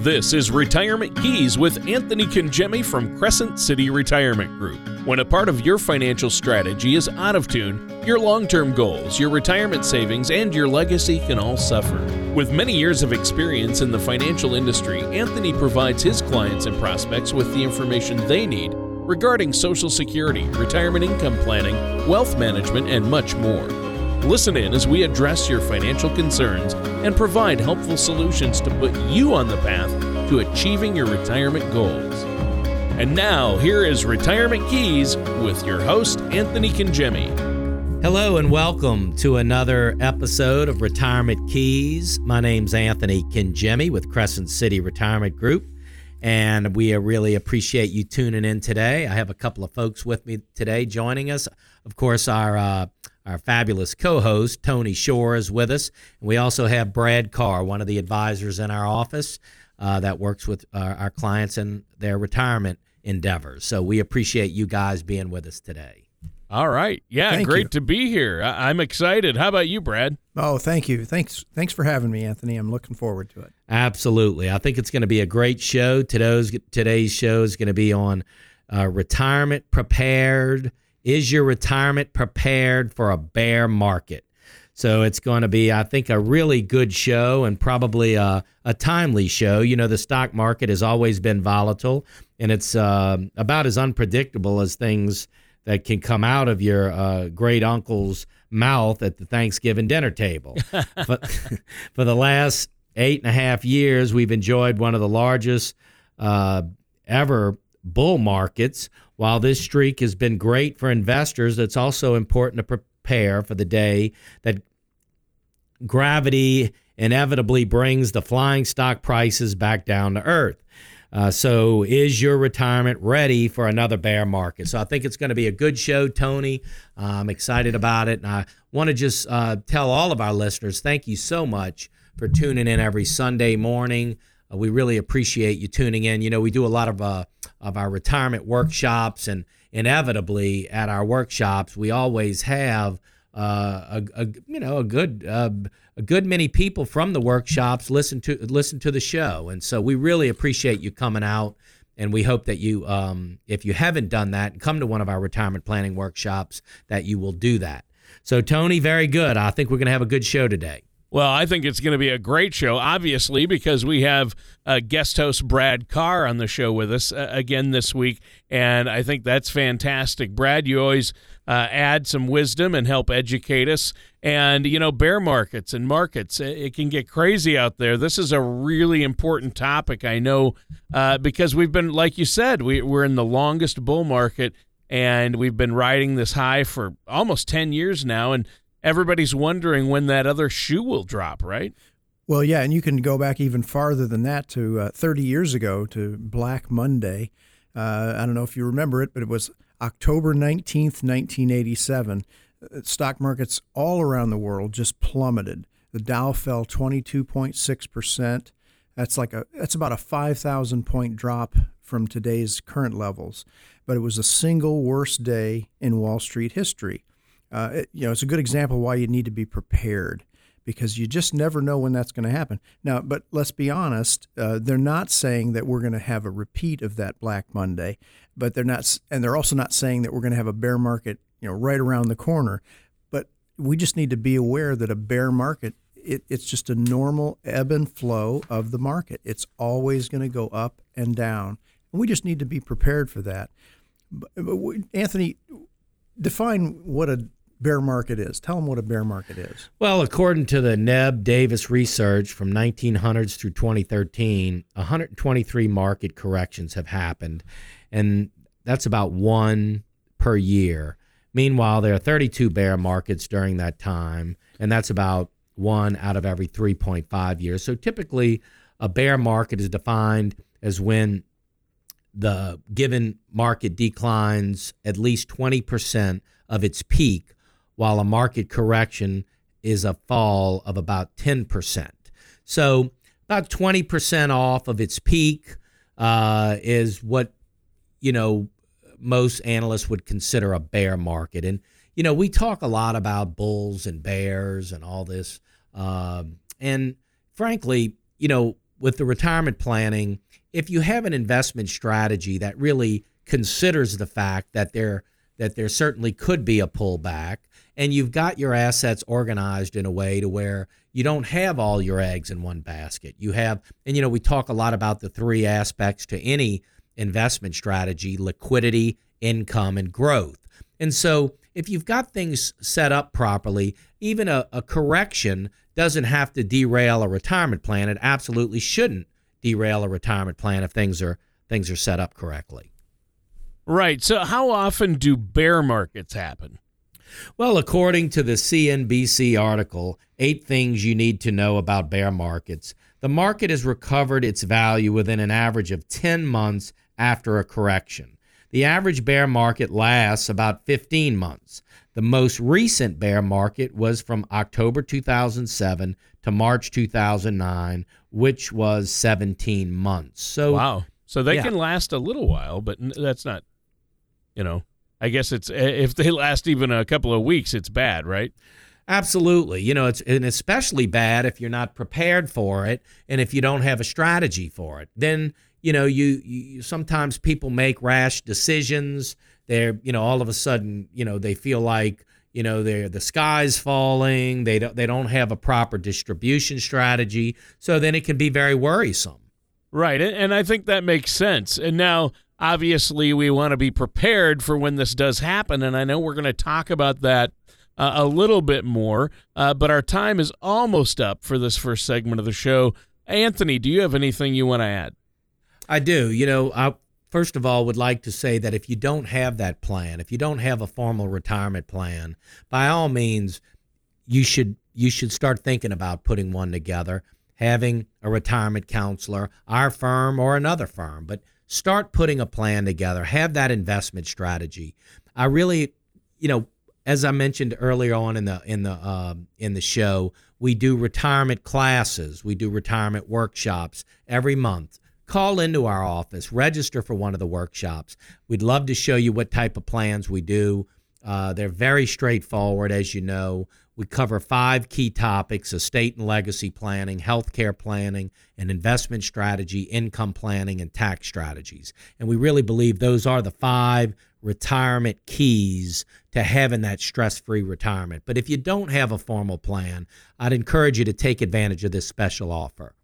This is Retirement Keys with Anthony Congemi from Crescent City Retirement Group. When a part of your financial strategy is out of tune, your long term goals, your retirement savings, and your legacy can all suffer. With many years of experience in the financial industry, Anthony provides his clients and prospects with the information they need regarding Social Security, retirement income planning, wealth management, and much more. Listen in as we address your financial concerns and provide helpful solutions to put you on the path to achieving your retirement goals. And now, here is Retirement Keys with your host, Anthony Congemi. Hello and welcome to another episode of Retirement Keys. My name's Anthony Congemi with Crescent City Retirement Group, and we really appreciate you tuning in today. I have a couple of folks with me today joining us. Of course, our uh, our fabulous co-host Tony Shore is with us, and we also have Brad Carr, one of the advisors in our office uh, that works with our, our clients in their retirement endeavors. So we appreciate you guys being with us today. All right. Yeah, Thank great you. to be here. I- I'm excited. How about you, Brad? Oh, thank you. Thanks. Thanks for having me, Anthony. I'm looking forward to it. Absolutely. I think it's going to be a great show. Today's today's show is going to be on uh, retirement prepared. Is your retirement prepared for a bear market? So it's going to be, I think, a really good show and probably a, a timely show. You know, the stock market has always been volatile, and it's uh, about as unpredictable as things that can come out of your uh, great uncle's mouth at the Thanksgiving dinner table. but for the last eight and a half years, we've enjoyed one of the largest uh, ever bull markets. While this streak has been great for investors, it's also important to prepare for the day that gravity inevitably brings the flying stock prices back down to earth. Uh, so, is your retirement ready for another bear market? So, I think it's going to be a good show, Tony. Uh, I'm excited about it. And I want to just uh, tell all of our listeners thank you so much for tuning in every Sunday morning. Uh, we really appreciate you tuning in. You know, we do a lot of uh, of our retirement workshops, and inevitably at our workshops, we always have uh, a, a you know a good uh, a good many people from the workshops listen to listen to the show, and so we really appreciate you coming out. And we hope that you, um, if you haven't done that, come to one of our retirement planning workshops, that you will do that. So, Tony, very good. I think we're going to have a good show today. Well, I think it's going to be a great show, obviously, because we have uh, guest host Brad Carr on the show with us uh, again this week. And I think that's fantastic. Brad, you always uh, add some wisdom and help educate us. And, you know, bear markets and markets, it, it can get crazy out there. This is a really important topic, I know, uh, because we've been, like you said, we, we're in the longest bull market and we've been riding this high for almost 10 years now. And everybody's wondering when that other shoe will drop, right? Well, yeah, and you can go back even farther than that to uh, 30 years ago to Black Monday. Uh, I don't know if you remember it, but it was October 19th, 1987. Uh, Stock markets all around the world just plummeted. The Dow fell 22.6%. That's like a that's about a 5,000 point drop from today's current levels. But it was the single worst day in Wall Street history. Uh, it, you know, it's a good example why you need to be prepared because you just never know when that's going to happen. Now, but let's be honest, uh, they're not saying that we're going to have a repeat of that Black Monday, but they're not, and they're also not saying that we're going to have a bear market, you know, right around the corner. But we just need to be aware that a bear market, it, it's just a normal ebb and flow of the market. It's always going to go up and down, and we just need to be prepared for that. But, but we, Anthony, define what a bear market is. Tell them what a bear market is. Well, according to the Ned Davis research from 1900s through 2013, 123 market corrections have happened, and that's about one per year. Meanwhile, there are 32 bear markets during that time, and that's about one out of every 3.5 years. So typically, a bear market is defined as when the given market declines at least 20% of its peak, while a market correction is a fall of about 10%. So, about 20% off of its peak uh, is what, you know, most analysts would consider a bear market. And, you know, we talk a lot about bulls and bears and all this. Um, and frankly, you know, with the retirement planning, if you have an investment strategy that really considers the fact that there that there certainly could be a pullback and you've got your assets organized in a way to where you don't have all your eggs in one basket. You have and you know we talk a lot about the three aspects to any investment strategy, liquidity, income and growth. And so if you've got things set up properly, even a, a correction doesn't have to derail a retirement plan. It absolutely shouldn't derail a retirement plan if things are things are set up correctly. Right. So how often do bear markets happen? Well, according to the CNBC article, Eight Things You Need to Know About Bear Markets, the market has recovered its value within an average of 10 months after a correction. The average bear market lasts about 15 months. The most recent bear market was from October 2007 to March 2009, which was 17 months. So wow. So they yeah. can last a little while, but that's not, you know, I guess it's eh, if they last even a couple of weeks, it's bad, right? Absolutely. You know, it's and especially bad if you're not prepared for it and if you don't have a strategy for it. Then, you know, you, you sometimes people make rash decisions. They're, you know, all of a sudden, you know, they feel like, you know, they're the sky's falling. They don't they don't have a proper distribution strategy. So then it can be very worrisome. Right. And I think that makes sense. And now obviously we want to be prepared for when this does happen and I know we're going to talk about that uh, a little bit more. Uh, but our time is almost up for this first segment of the show. Anthony, do you have anything you want to add? I do. You know, I first of all would like to say that if you don't have that plan, if you don't have a formal retirement plan, by all means, you should you should start thinking about putting one together, having a retirement counselor, our firm or another firm, but start putting a plan together, have that investment strategy. I really, you know, as I mentioned earlier on in the in the uh, in the show, we do retirement classes, we do retirement workshops every month. Call into our office, register for one of the workshops. We'd love to show you what type of plans we do. Uh, they're very straightforward, as you know. We cover five key topics estate and legacy planning, healthcare planning, and investment strategy, income planning, and tax strategies. And we really believe those are the five retirement keys to having that stress free retirement. But if you don't have a formal plan, I'd encourage you to take advantage of this special offer.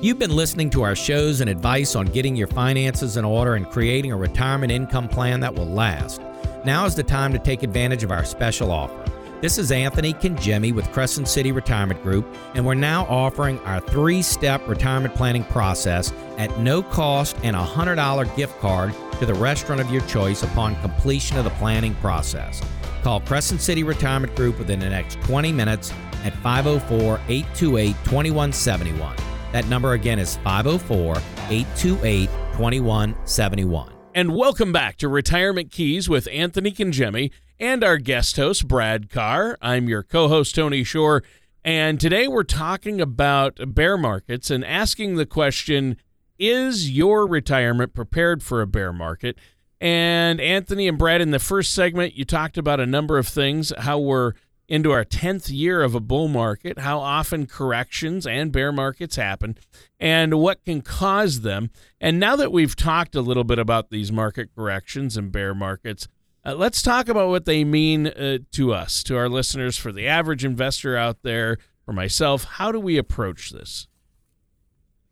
You've been listening to our shows and advice on getting your finances in order and creating a retirement income plan that will last. Now is the time to take advantage of our special offer. This is Anthony Congemi with Crescent City Retirement Group, and we're now offering our three step retirement planning process at no cost and a $100 gift card to the restaurant of your choice upon completion of the planning process. Call Crescent City Retirement Group within the next 20 minutes at 504 828 2171. That number again is 504 828 2171. And welcome back to Retirement Keys with Anthony Congemi and our guest host, Brad Carr. I'm your co host, Tony Shore. And today we're talking about bear markets and asking the question Is your retirement prepared for a bear market? And Anthony and Brad, in the first segment, you talked about a number of things, how we're into our 10th year of a bull market, how often corrections and bear markets happen, and what can cause them. And now that we've talked a little bit about these market corrections and bear markets, uh, let's talk about what they mean uh, to us, to our listeners, for the average investor out there, for myself. How do we approach this?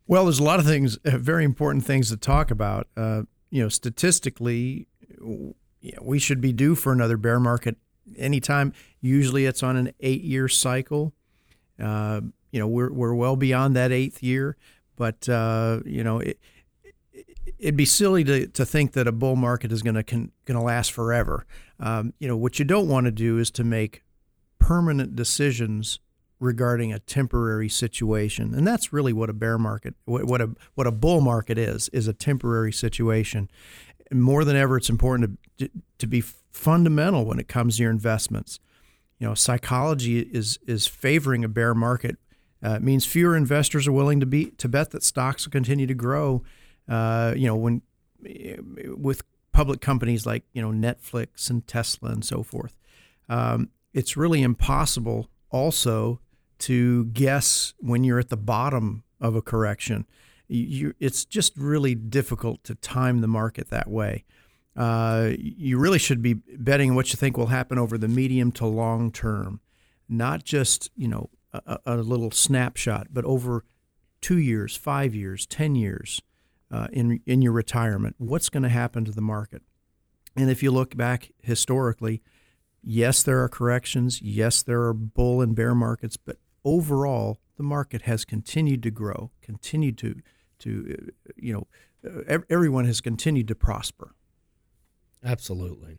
Well, there's a lot of things, uh, very important things to talk about. Uh, you know, statistically, we should be due for another bear market anytime. Usually, it's on an eight-year cycle. Uh, you know, we're we're well beyond that eighth year, but uh, you know, it, it'd be silly to, to think that a bull market is going to going to last forever. Um, you know, what you don't want to do is to make permanent decisions regarding a temporary situation, and that's really what a bear market, what, what a what a bull market is, is a temporary situation. More than ever, it's important to to be fundamental when it comes to your investments. You know, psychology is is favoring a bear market. Uh, it means fewer investors are willing to be to bet that stocks will continue to grow. Uh, you know, when with public companies like you know Netflix and Tesla and so forth, um, it's really impossible also to guess when you're at the bottom of a correction. You, it's just really difficult to time the market that way. Uh, you really should be betting what you think will happen over the medium to long term, not just you know a, a little snapshot, but over two years, five years, ten years uh, in in your retirement. What's going to happen to the market? And if you look back historically, yes, there are corrections. Yes, there are bull and bear markets, but overall, the market has continued to grow, continued to to uh, you know everyone has continued to prosper. Absolutely.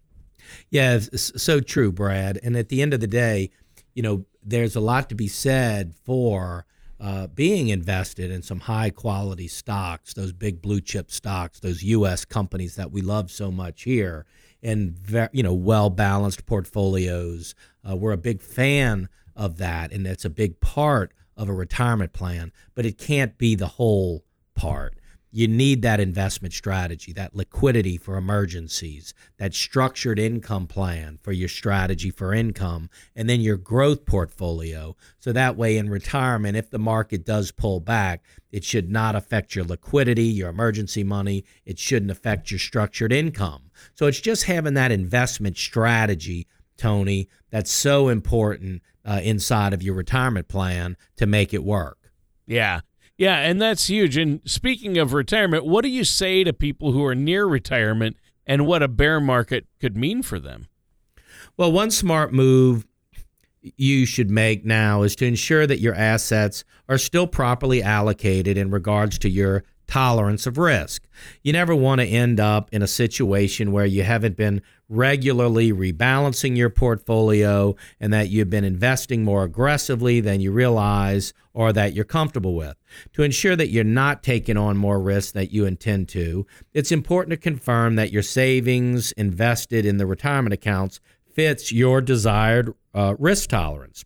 Yeah, so true, Brad. And at the end of the day, you know, there's a lot to be said for uh, being invested in some high quality stocks, those big blue chip stocks, those U.S. companies that we love so much here, and you know, well balanced portfolios. Uh, we're a big fan of that, and that's a big part of a retirement plan, but it can't be the whole part you need that investment strategy, that liquidity for emergencies, that structured income plan for your strategy for income, and then your growth portfolio. So that way, in retirement, if the market does pull back, it should not affect your liquidity, your emergency money. It shouldn't affect your structured income. So it's just having that investment strategy, Tony, that's so important uh, inside of your retirement plan to make it work. Yeah. Yeah, and that's huge. And speaking of retirement, what do you say to people who are near retirement and what a bear market could mean for them? Well, one smart move you should make now is to ensure that your assets are still properly allocated in regards to your tolerance of risk. You never want to end up in a situation where you haven't been regularly rebalancing your portfolio and that you've been investing more aggressively than you realize or that you're comfortable with. To ensure that you're not taking on more risk that you intend to, it's important to confirm that your savings invested in the retirement accounts fits your desired uh, risk tolerance.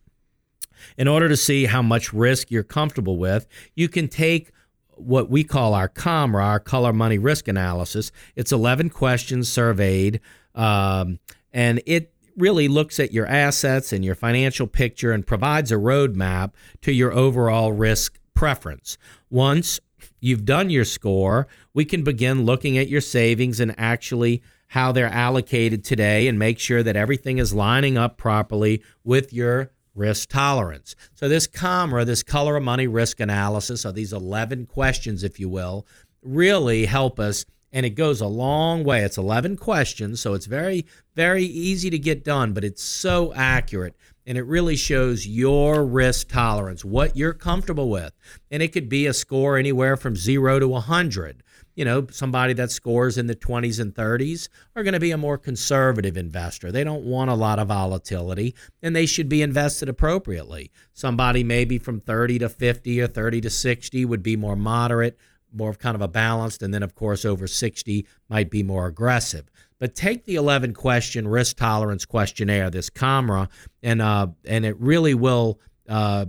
In order to see how much risk you're comfortable with, you can take what we call our COMRA, our color money risk analysis. It's 11 questions surveyed, um, and it really looks at your assets and your financial picture and provides a roadmap to your overall risk preference. Once you've done your score, we can begin looking at your savings and actually how they're allocated today and make sure that everything is lining up properly with your risk tolerance. So, this COMRA, this color of money risk analysis, or these 11 questions, if you will, really help us. And it goes a long way. It's 11 questions, so it's very, very easy to get done, but it's so accurate. And it really shows your risk tolerance, what you're comfortable with. And it could be a score anywhere from zero to 100 you know, somebody that scores in the 20s and 30s are going to be a more conservative investor. They don't want a lot of volatility and they should be invested appropriately. Somebody maybe from 30 to 50 or 30 to 60 would be more moderate, more of kind of a balanced, and then of course over 60 might be more aggressive. But take the 11 question risk tolerance questionnaire, this COMRA, and uh, and it really will uh,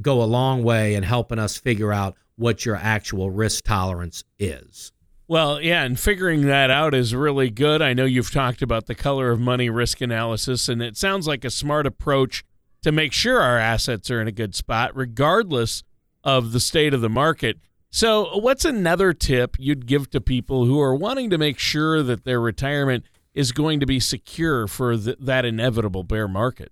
go a long way in helping us figure out what your actual risk tolerance is. Well, yeah, and figuring that out is really good. I know you've talked about the color of money risk analysis, and it sounds like a smart approach to make sure our assets are in a good spot, regardless of the state of the market. So, what's another tip you'd give to people who are wanting to make sure that their retirement is going to be secure for the, that inevitable bear market?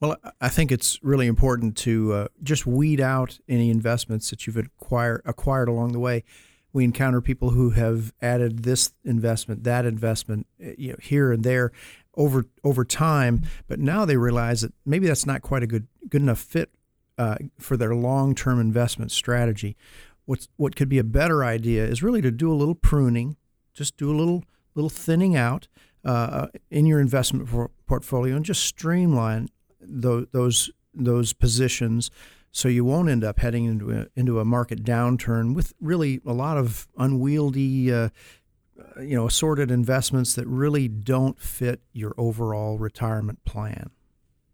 Well, I think it's really important to uh, just weed out any investments that you've acquired acquired along the way. We encounter people who have added this investment, that investment, eh, you know, here and there over over time, but now they realize that maybe that's not quite a good good enough fit uh, for their long term investment strategy. What's what could be a better idea is really to do a little pruning, just do a little little thinning out uh, in your investment portfolio, and just streamline those those positions so you won't end up heading into a, into a market downturn with really a lot of unwieldy uh, you know assorted investments that really don't fit your overall retirement plan.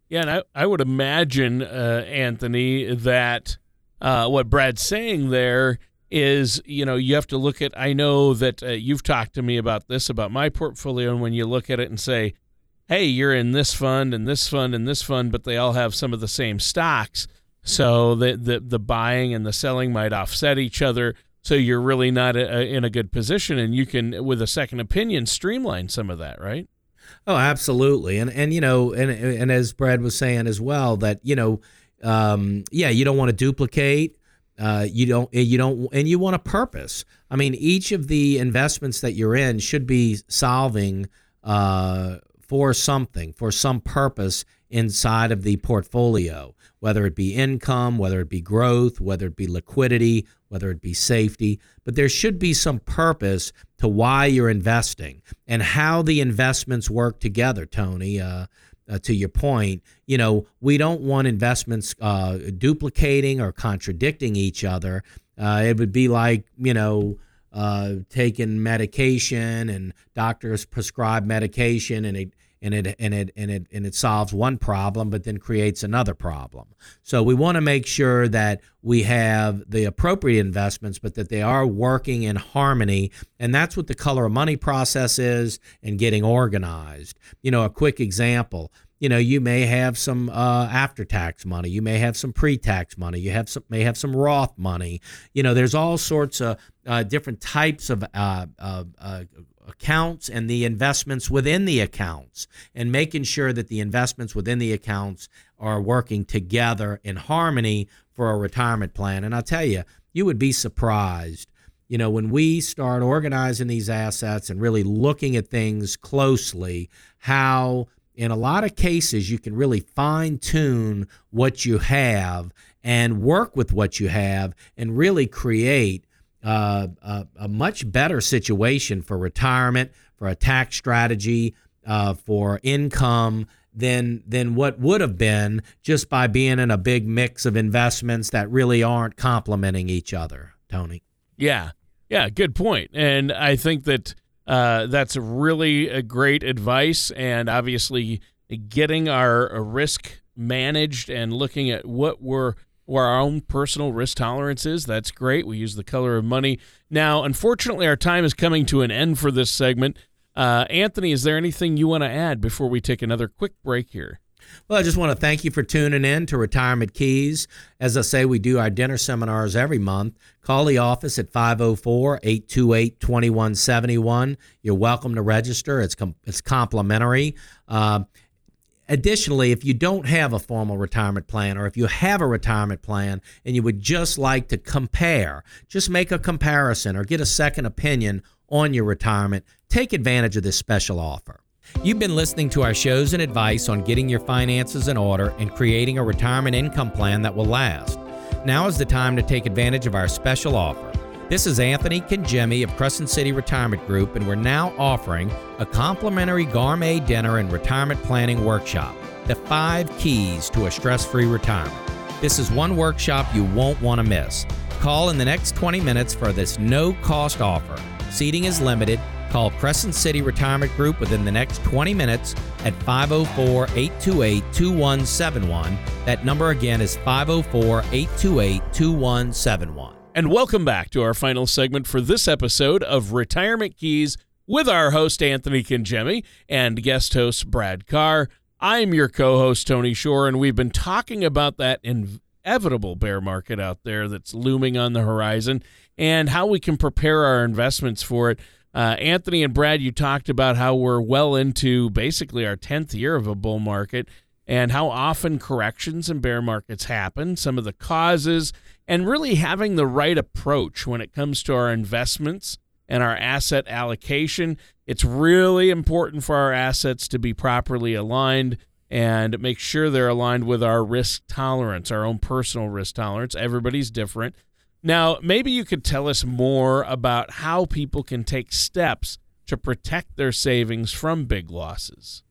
Yeah and i, I would imagine uh, anthony that uh, what brad's saying there is you know you have to look at i know that uh, you've talked to me about this about my portfolio and when you look at it and say hey, you're in this fund and this fund and this fund, but they all have some of the same stocks. So the, the, the buying and the selling might offset each other. So you're really not a, a, in a good position, and you can, with a second opinion, streamline some of that, right? Oh, absolutely. And and you know, and and as Brad was saying as well, that you know, um, yeah, you don't want to duplicate. Uh, you don't you don't and you want a purpose. I mean, each of the investments that you're in should be solving uh, for something, for some purpose inside of the portfolio, whether it be income, whether it be growth, whether it be liquidity, whether it be safety. But there should be some purpose to why you're investing and how the investments work together, Tony. Uh, uh, to your point, you know, we don't want investments uh, duplicating or contradicting each other. Uh, it would be like, you know, uh, taking medication and doctors prescribe medication and it and it and it and it and it solves one problem but then creates another problem. So we want to make sure that we have the appropriate investments but that they are working in harmony and that's what the color of money process is and getting organized. You know, a quick example, you know you may have some uh, after tax money you may have some pre-tax money you have some may have some roth money. You know there's all sorts of uh, different types of uh, uh accounts and the investments within the accounts and making sure that the investments within the accounts are working together in harmony for a retirement plan. And i'll tell you you would be surprised you know when we start organizing these assets and really looking at things closely how in a lot of cases, you can really fine tune what you have and work with what you have and really create uh, a, a, much better situation for retirement, for a tax strategy, uh, for income than than what would have been just by being in a big mix of investments that really aren't complementing each other. Tony. Yeah, yeah, good point. And I think that uh, that's really a great advice, and obviously getting our risk managed and looking at what we're where our own personal risk tolerance is. That's great. We use the color of money. Now, unfortunately, our time is coming to an end for this segment. Uh, Anthony, is there anything you want to add before we take another quick break here? Well, I just want to thank you for tuning in to Retirement Keys. As I say, we do our dinner seminars every month. Call the office at 504 828 2171. You're welcome to register, it's, com- it's complimentary. Uh, Additionally, if you don't have a formal retirement plan or if you have a retirement plan and you would just like to compare, just make a comparison or get a second opinion on your retirement, take advantage of this special offer. You've been listening to our shows and advice on getting your finances in order and creating a retirement income plan that will last. Now is the time to take advantage of our special offer. This is Anthony Congemi of Crescent City Retirement Group, and we're now offering a complimentary gourmet dinner and retirement planning workshop The Five Keys to a Stress Free Retirement. This is one workshop you won't want to miss. Call in the next 20 minutes for this no cost offer. Seating is limited Call Crescent City Retirement Group within the next 20 minutes at 504 828 2171. That number again is 504 828 2171. And welcome back to our final segment for this episode of Retirement Keys with our host, Anthony Congemi, and guest host, Brad Carr. I'm your co host, Tony Shore, and we've been talking about that inevitable bear market out there that's looming on the horizon and how we can prepare our investments for it. Uh, Anthony and Brad, you talked about how we're well into basically our 10th year of a bull market and how often corrections and bear markets happen, some of the causes, and really having the right approach when it comes to our investments and our asset allocation. It's really important for our assets to be properly aligned and make sure they're aligned with our risk tolerance, our own personal risk tolerance. Everybody's different. Now, maybe you could tell us more about how people can take steps to protect their savings from big losses.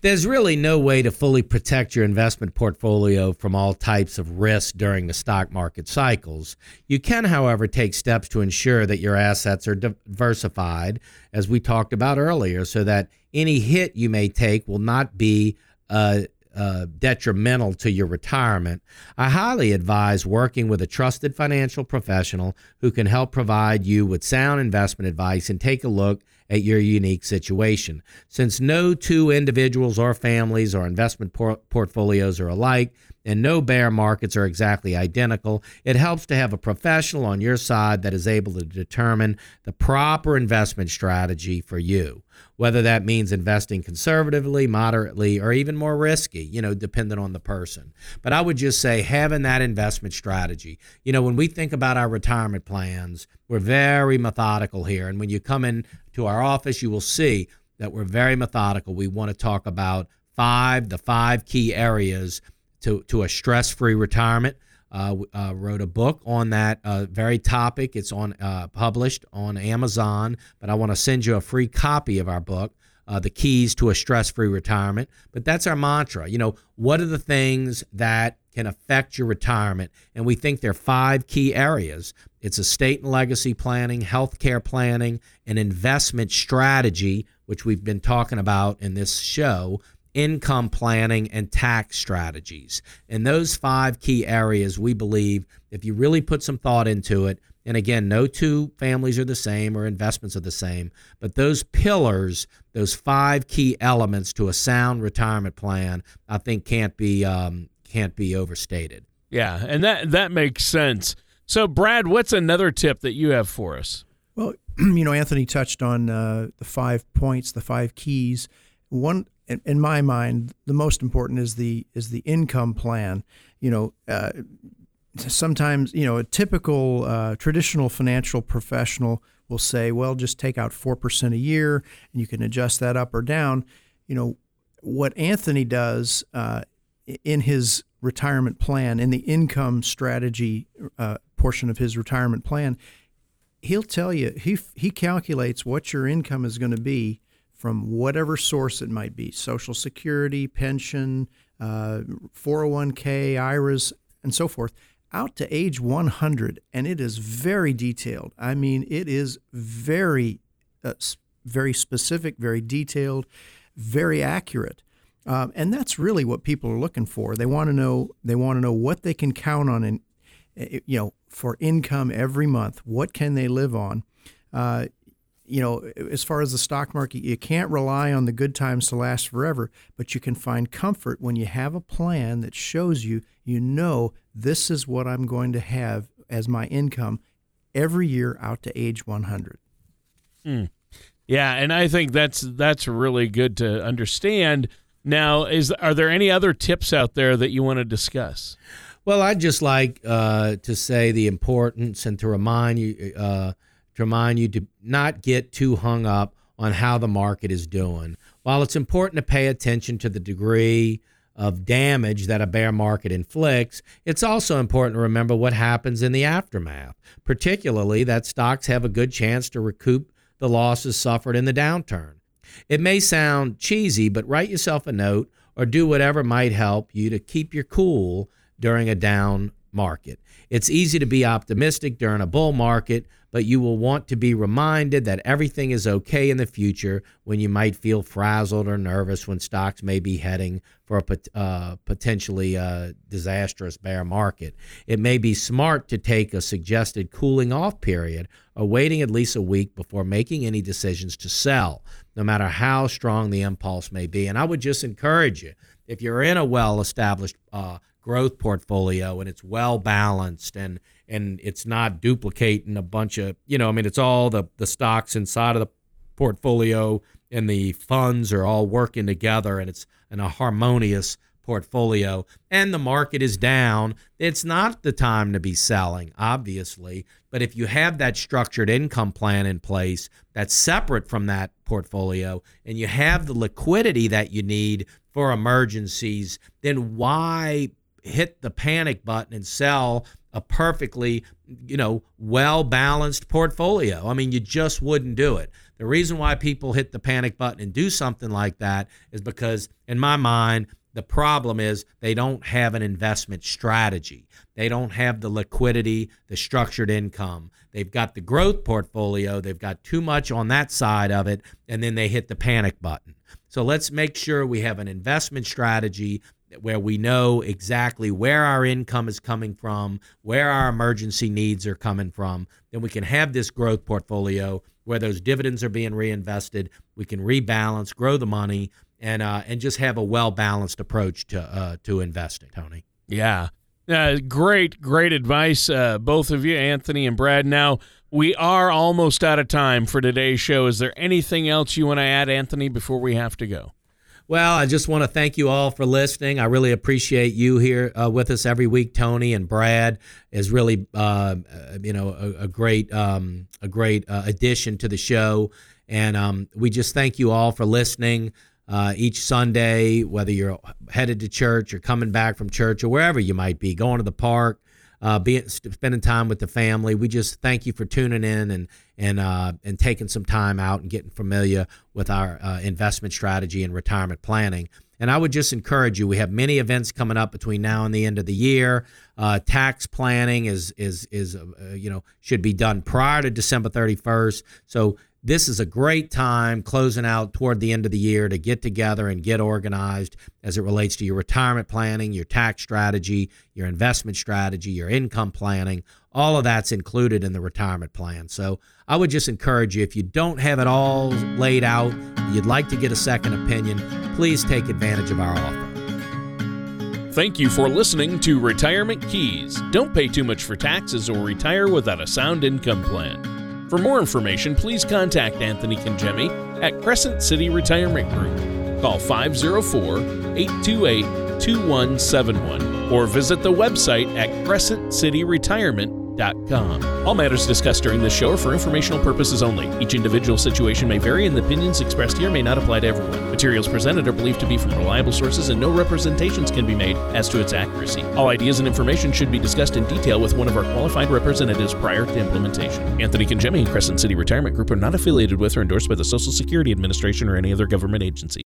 There's really no way to fully protect your investment portfolio from all types of risk during the stock market cycles. You can, however, take steps to ensure that your assets are diversified, as we talked about earlier, so that any hit you may take will not be uh, uh, detrimental to your retirement, I highly advise working with a trusted financial professional who can help provide you with sound investment advice and take a look at your unique situation. Since no two individuals or families or investment por- portfolios are alike, and no bear markets are exactly identical. It helps to have a professional on your side that is able to determine the proper investment strategy for you whether that means investing conservatively, moderately, or even more risky, you know, depending on the person. But I would just say having that investment strategy. You know, when we think about our retirement plans, we're very methodical here. And when you come in to our office, you will see that we're very methodical. We want to talk about five, the five key areas to, to a stress free retirement. Uh, uh, wrote a book on that uh, very topic. It's on uh, published on Amazon, but I want to send you a free copy of our book, uh, "The Keys to a Stress-Free Retirement." But that's our mantra. You know, what are the things that can affect your retirement? And we think there are five key areas. It's estate and legacy planning, healthcare planning, an investment strategy, which we've been talking about in this show, income planning, and tax strategies. In those five key areas, we believe if you really put some thought into it, and again, no two families are the same or investments are the same, but those pillars, those five key elements to a sound retirement plan, I think can't be um, can't be overstated. Yeah, and that that makes sense. So, Brad, what's another tip that you have for us? Well, you know, Anthony touched on uh, the five points, the five keys. One in, in, my mind, the most important is the is the income plan. You know, uh, sometimes you know a typical uh, traditional financial professional will say, "Well, just take out four percent a year, and you can adjust that up or down." You know, what Anthony does uh, in his retirement plan, in the income strategy uh, portion of his retirement plan, he'll tell you he he calculates what your income is going to be from whatever source it might be Social Security, pension, uh, 401k, IRAs, and so forth out to age 100. And it is very detailed. I mean, it is very, uh, very specific, very detailed, very accurate. Um, and that's really what people are looking for. They want to know. They want to know what they can count on, in, you know, for income every month. What can they live on? Uh, you know, as far as the stock market, you can't rely on the good times to last forever, but you can find comfort when you have a plan that shows you, you know, this is what I'm going to have as my income every year out to age 100. Mm. Yeah, and I think that's that's really good to understand. Now, is are there any other tips out there that you want to discuss? Well, I'd just like uh, to say the importance and to remind you. Uh, to remind you to not get too hung up on how the market is doing. While it's important to pay attention to the degree of damage that a bear market inflicts, it's also important to remember what happens in the aftermath, particularly that stocks have a good chance to recoup the losses suffered in the downturn. It may sound cheesy, but write yourself a note or do whatever might help you to keep your cool during a down market. It's easy to be optimistic during a bull market, but you will want to be reminded that everything is okay in the future when you might feel frazzled or nervous when stocks may be heading for a uh, potentially uh, disastrous bear market. It may be smart to take a suggested cooling off period or waiting at least a week before making any decisions to sell, no matter how strong the impulse may be. And I would just encourage you if you're in a well established uh, growth portfolio and it's well balanced and and it's not duplicating a bunch of you know I mean it's all the the stocks inside of the portfolio and the funds are all working together and it's in a harmonious portfolio. And the market is down. It's not the time to be selling obviously but if you have that structured income plan in place that's separate from that portfolio and you have the liquidity that you need for emergencies then why hit the panic button and sell a perfectly, you know, well balanced portfolio. I mean, you just wouldn't do it. The reason why people hit the panic button and do something like that is because, in my mind, the problem is they don't have an investment strategy. They don't have the liquidity, the structured income. They've got the growth portfolio, they've got too much on that side of it, and then they hit the panic button. So let's make sure we have an investment strategy where we know exactly where our income is coming from, where our emergency needs are coming from, then we can have this growth portfolio where those dividends are being reinvested. We can rebalance, grow the money, and uh, and just have a well balanced approach to uh, to investing. Tony. Yeah. Uh, great, great advice, uh, both of you, Anthony and Brad. Now, we are almost out of time for today's show. Is there anything else you want to add, Anthony, before we have to go? Well, I just want to thank you all for listening. I really appreciate you here uh, with us every week. Tony and Brad is really, uh, you know, a, a great, um, a great uh, addition to the show, and um, we just thank you all for listening uh, each Sunday, whether you're headed to church or coming back from church or wherever you might be, going to the park, uh, being spending time with the family. We just thank you for tuning in and and uh, and taking some time out and getting familiar with our uh, investment strategy and retirement planning. And I would just encourage you. We have many events coming up between now and the end of the year. Uh, tax planning is is is uh, you know should be done prior to December 31st. So this is a great time closing out toward the end of the year to get together and get organized as it relates to your retirement planning, your tax strategy, your investment strategy, your income planning. All of that's included in the retirement plan. So I would just encourage you if you don't have it all laid out, you'd like to get a second opinion, please take advantage of our offer. Thank you for listening to Retirement Keys. Don't pay too much for taxes or retire without a sound income plan. For more information, please contact Anthony Congemi at Crescent City Retirement Group. Call 504 828 2171 or visit the website at crescentcityretirement.com all matters discussed during this show are for informational purposes only. Each individual situation may vary, and the opinions expressed here may not apply to everyone. Materials presented are believed to be from reliable sources, and no representations can be made as to its accuracy. All ideas and information should be discussed in detail with one of our qualified representatives prior to implementation. Anthony Congemi and Crescent City Retirement Group are not affiliated with or endorsed by the Social Security Administration or any other government agency.